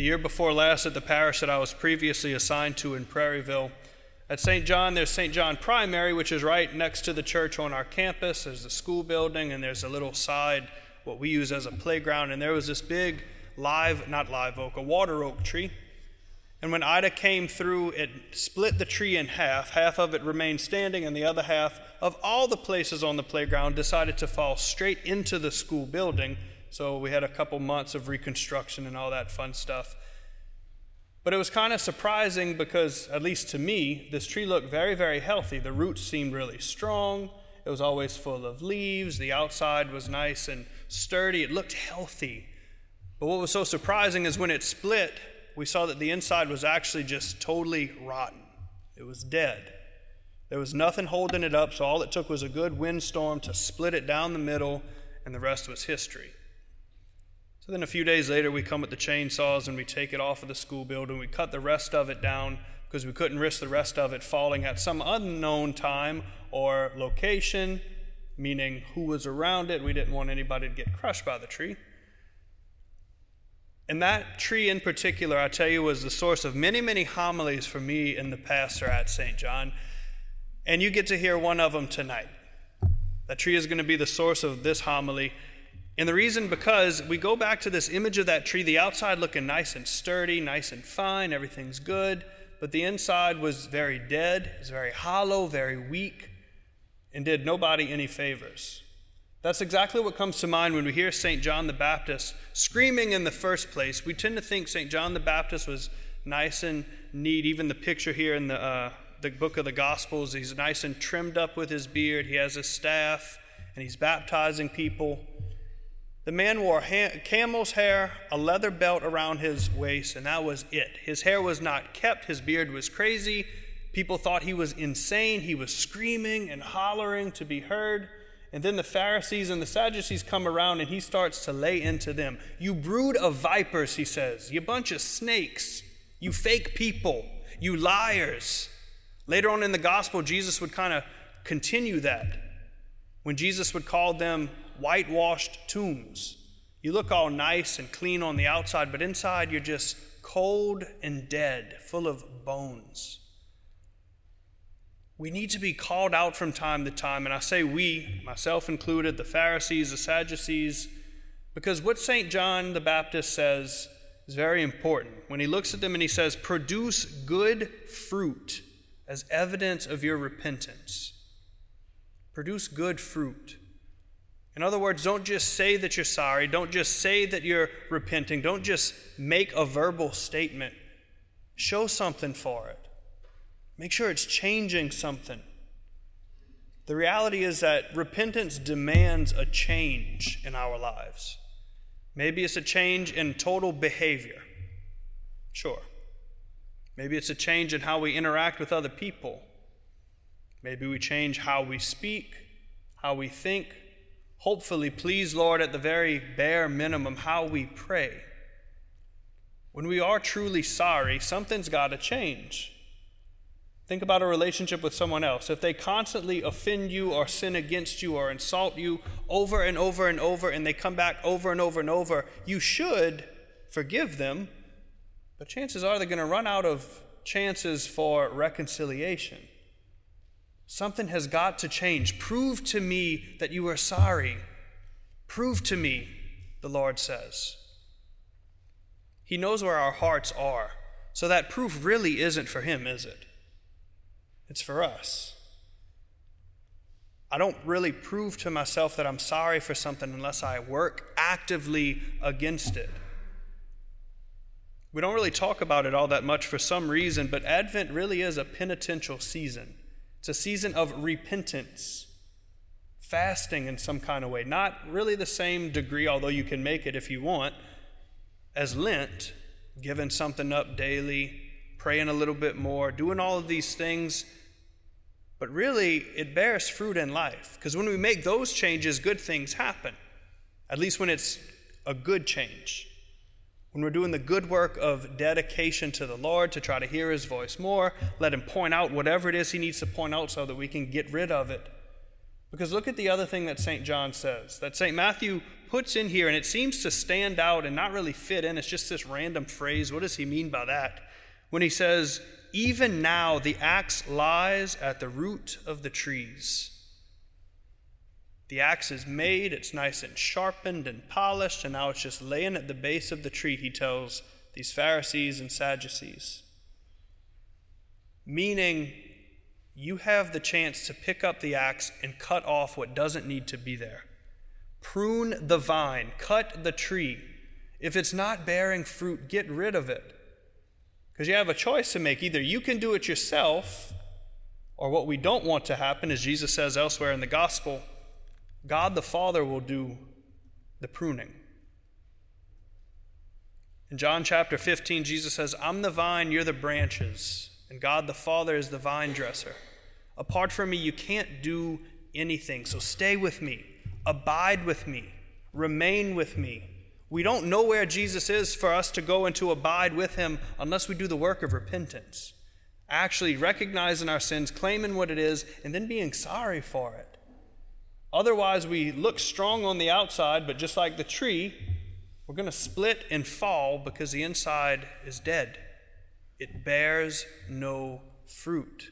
The year before last at the parish that I was previously assigned to in Prairieville, at St. John, there's St. John Primary, which is right next to the church on our campus. There's the school building, and there's a little side, what we use as a playground. And there was this big live, not live oak, a water oak tree. And when Ida came through, it split the tree in half. Half of it remained standing, and the other half, of all the places on the playground, decided to fall straight into the school building. So we had a couple months of reconstruction and all that fun stuff. But it was kind of surprising because, at least to me, this tree looked very, very healthy. The roots seemed really strong. It was always full of leaves. The outside was nice and sturdy. It looked healthy. But what was so surprising is when it split, we saw that the inside was actually just totally rotten. It was dead. There was nothing holding it up, so all it took was a good windstorm to split it down the middle, and the rest was history. So then a few days later, we come with the chainsaws and we take it off of the school building. We cut the rest of it down because we couldn't risk the rest of it falling at some unknown time or location, meaning who was around it. We didn't want anybody to get crushed by the tree. And that tree in particular, I tell you, was the source of many, many homilies for me and the pastor at St. John. And you get to hear one of them tonight. That tree is going to be the source of this homily. And the reason because we go back to this image of that tree, the outside looking nice and sturdy, nice and fine, everything's good, but the inside was very dead, it was very hollow, very weak, and did nobody any favors. That's exactly what comes to mind when we hear St. John the Baptist screaming in the first place. We tend to think St. John the Baptist was nice and neat. Even the picture here in the, uh, the book of the Gospels, he's nice and trimmed up with his beard. He has a staff, and he's baptizing people. The man wore ha- camel's hair, a leather belt around his waist, and that was it. His hair was not kept, his beard was crazy. People thought he was insane. He was screaming and hollering to be heard. And then the Pharisees and the Sadducees come around and he starts to lay into them. You brood of vipers, he says. You bunch of snakes. You fake people. You liars. Later on in the gospel, Jesus would kind of continue that when Jesus would call them whitewashed tombs. You look all nice and clean on the outside, but inside you're just cold and dead, full of bones. We need to be called out from time to time, and I say we, myself included, the Pharisees, the Sadducees, because what St. John the Baptist says is very important. When he looks at them and he says, Produce good fruit as evidence of your repentance. Produce good fruit. In other words, don't just say that you're sorry. Don't just say that you're repenting. Don't just make a verbal statement. Show something for it. Make sure it's changing something. The reality is that repentance demands a change in our lives. Maybe it's a change in total behavior. Sure. Maybe it's a change in how we interact with other people. Maybe we change how we speak, how we think, hopefully, please, Lord, at the very bare minimum, how we pray. When we are truly sorry, something's got to change. Think about a relationship with someone else. If they constantly offend you or sin against you or insult you over and over and over, and they come back over and over and over, you should forgive them, but chances are they're going to run out of chances for reconciliation. Something has got to change. Prove to me that you are sorry. Prove to me, the Lord says. He knows where our hearts are. So that proof really isn't for Him, is it? It's for us. I don't really prove to myself that I'm sorry for something unless I work actively against it. We don't really talk about it all that much for some reason, but Advent really is a penitential season. It's a season of repentance, fasting in some kind of way. Not really the same degree, although you can make it if you want, as Lent, giving something up daily, praying a little bit more, doing all of these things. But really, it bears fruit in life. Because when we make those changes, good things happen. At least when it's a good change. When we're doing the good work of dedication to the Lord to try to hear His voice more, let Him point out whatever it is He needs to point out so that we can get rid of it. Because look at the other thing that St. John says, that St. Matthew puts in here, and it seems to stand out and not really fit in. It's just this random phrase. What does he mean by that? When he says, Even now the axe lies at the root of the trees. The axe is made, it's nice and sharpened and polished, and now it's just laying at the base of the tree, he tells these Pharisees and Sadducees. Meaning, you have the chance to pick up the axe and cut off what doesn't need to be there. Prune the vine, cut the tree. If it's not bearing fruit, get rid of it. Because you have a choice to make. Either you can do it yourself, or what we don't want to happen, as Jesus says elsewhere in the gospel, God the Father will do the pruning. In John chapter 15, Jesus says, I'm the vine, you're the branches, and God the Father is the vine dresser. Apart from me, you can't do anything. So stay with me, abide with me, remain with me. We don't know where Jesus is for us to go and to abide with him unless we do the work of repentance. Actually recognizing our sins, claiming what it is, and then being sorry for it. Otherwise, we look strong on the outside, but just like the tree, we're going to split and fall because the inside is dead. It bears no fruit.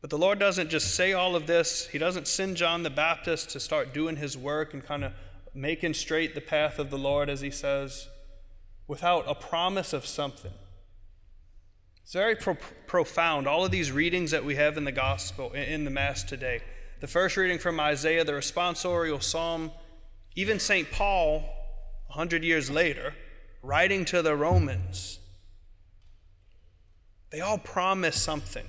But the Lord doesn't just say all of this. He doesn't send John the Baptist to start doing his work and kind of making straight the path of the Lord, as he says, without a promise of something. It's very pro- profound. All of these readings that we have in the gospel, in the Mass today. The first reading from Isaiah, the responsorial psalm, even St. Paul, 100 years later, writing to the Romans, they all promise something.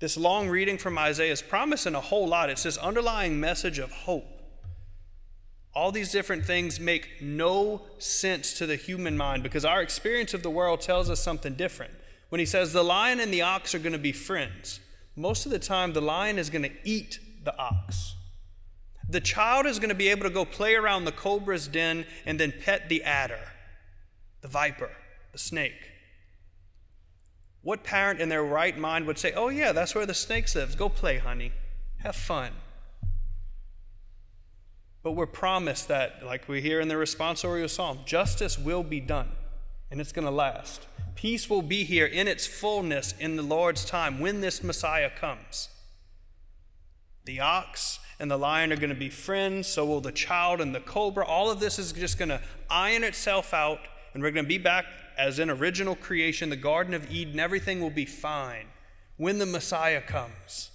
This long reading from Isaiah is promising a whole lot. It's this underlying message of hope. All these different things make no sense to the human mind because our experience of the world tells us something different. When he says the lion and the ox are going to be friends, most of the time the lion is going to eat the ox. The child is going to be able to go play around the cobra's den and then pet the adder, the viper, the snake. What parent in their right mind would say, Oh, yeah, that's where the snakes lives. Go play, honey. Have fun. But we're promised that, like we hear in the responsorial psalm, justice will be done and it's going to last. Peace will be here in its fullness in the Lord's time when this Messiah comes. The ox and the lion are going to be friends, so will the child and the cobra. All of this is just going to iron itself out, and we're going to be back as in original creation, the Garden of Eden. Everything will be fine when the Messiah comes.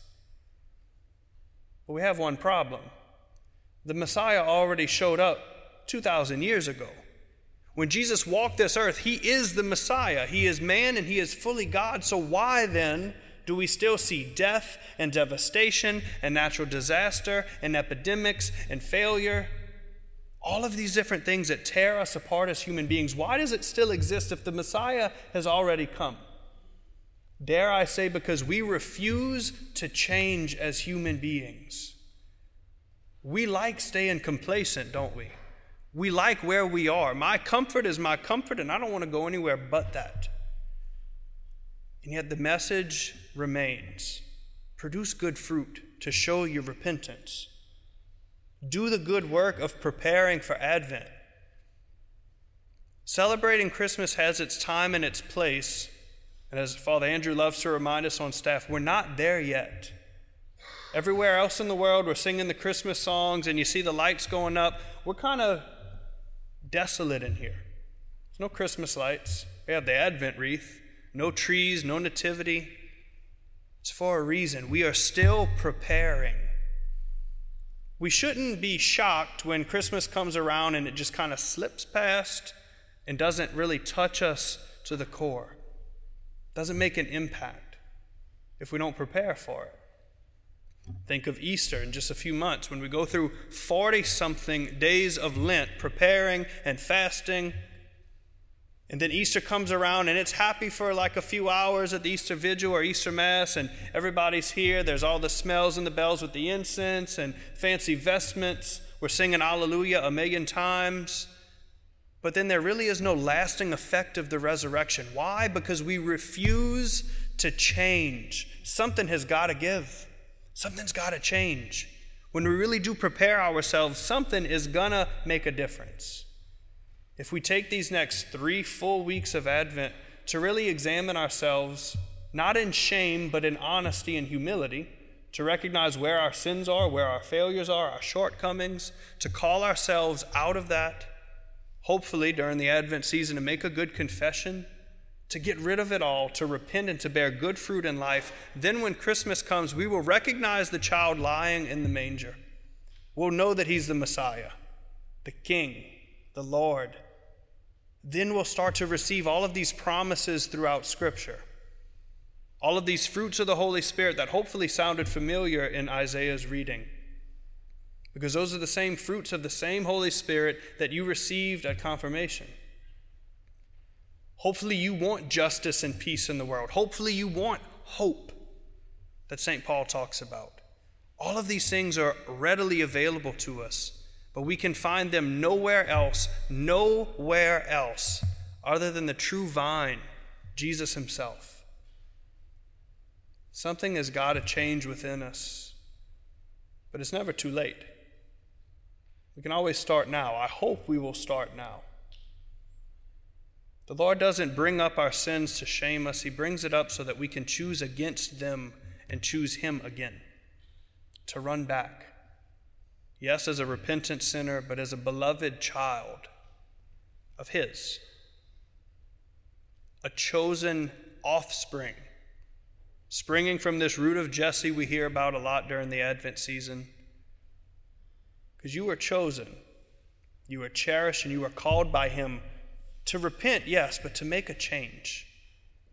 But we have one problem the Messiah already showed up 2,000 years ago. When Jesus walked this earth, he is the Messiah. He is man and he is fully God. So why then do we still see death and devastation and natural disaster and epidemics and failure? All of these different things that tear us apart as human beings. Why does it still exist if the Messiah has already come? Dare I say, because we refuse to change as human beings. We like staying complacent, don't we? We like where we are. My comfort is my comfort, and I don't want to go anywhere but that. And yet the message remains produce good fruit to show your repentance. Do the good work of preparing for Advent. Celebrating Christmas has its time and its place. And as Father Andrew loves to remind us on staff, we're not there yet. Everywhere else in the world, we're singing the Christmas songs and you see the lights going up. We're kind of desolate in here. There's no Christmas lights. We have the Advent wreath, no trees, no nativity. It's for a reason. We are still preparing. We shouldn't be shocked when Christmas comes around and it just kind of slips past and doesn't really touch us to the core. Doesn't make an impact if we don't prepare for it. Think of Easter in just a few months when we go through 40 something days of Lent, preparing and fasting. And then Easter comes around and it's happy for like a few hours at the Easter Vigil or Easter Mass, and everybody's here. There's all the smells and the bells with the incense and fancy vestments. We're singing Alleluia a million times. But then there really is no lasting effect of the resurrection. Why? Because we refuse to change. Something has got to give. Something's got to change. When we really do prepare ourselves, something is going to make a difference. If we take these next three full weeks of Advent to really examine ourselves, not in shame, but in honesty and humility, to recognize where our sins are, where our failures are, our shortcomings, to call ourselves out of that, hopefully during the Advent season, to make a good confession, to get rid of it all, to repent and to bear good fruit in life. Then, when Christmas comes, we will recognize the child lying in the manger. We'll know that he's the Messiah, the King, the Lord. Then we'll start to receive all of these promises throughout Scripture. All of these fruits of the Holy Spirit that hopefully sounded familiar in Isaiah's reading. Because those are the same fruits of the same Holy Spirit that you received at confirmation. Hopefully, you want justice and peace in the world. Hopefully, you want hope that St. Paul talks about. All of these things are readily available to us, but we can find them nowhere else, nowhere else, other than the true vine, Jesus Himself. Something has got to change within us, but it's never too late. We can always start now. I hope we will start now. The Lord doesn't bring up our sins to shame us, He brings it up so that we can choose against them and choose Him again, to run back. Yes, as a repentant sinner, but as a beloved child of His, a chosen offspring springing from this root of Jesse we hear about a lot during the Advent season. Because you were chosen, you were cherished, and you were called by Him to repent, yes, but to make a change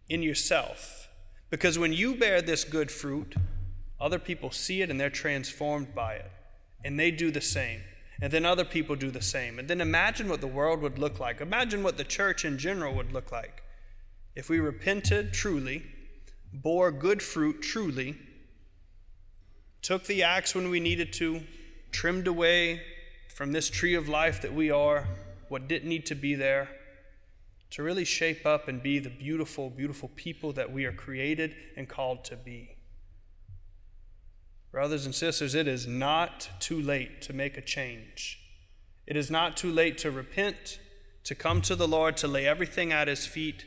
in yourself. Because when you bear this good fruit, other people see it and they're transformed by it. And they do the same. And then other people do the same. And then imagine what the world would look like. Imagine what the church in general would look like if we repented truly bore good fruit truly, took the axe when we needed to, trimmed away from this tree of life that we are what didn't need to be there, to really shape up and be the beautiful, beautiful people that we are created and called to be. Brothers and sisters, it is not too late to make a change. It is not too late to repent, to come to the Lord, to lay everything at His feet,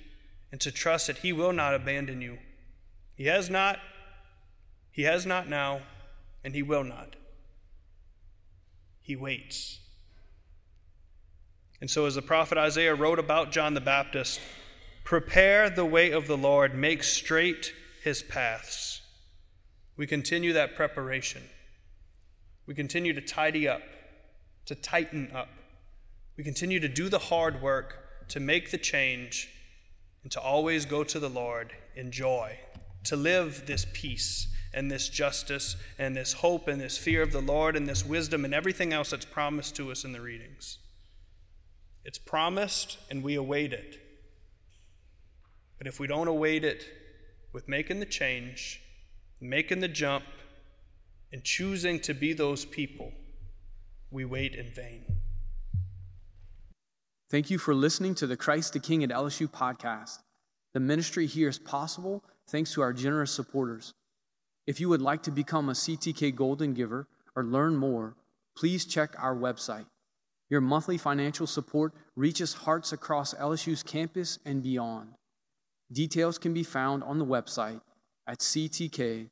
and to trust that He will not abandon you. He has not, he has not now, and he will not. He waits. And so, as the prophet Isaiah wrote about John the Baptist, prepare the way of the Lord, make straight his paths. We continue that preparation. We continue to tidy up, to tighten up. We continue to do the hard work, to make the change, and to always go to the Lord in joy to live this peace and this justice and this hope and this fear of the Lord and this wisdom and everything else that's promised to us in the readings. It's promised and we await it. But if we don't await it with making the change, making the jump, and choosing to be those people, we wait in vain. Thank you for listening to the Christ the King at LSU podcast. The ministry here is possible thanks to our generous supporters. If you would like to become a CTK Golden Giver or learn more, please check our website. Your monthly financial support reaches hearts across LSU's campus and beyond. Details can be found on the website at ctklsu.org.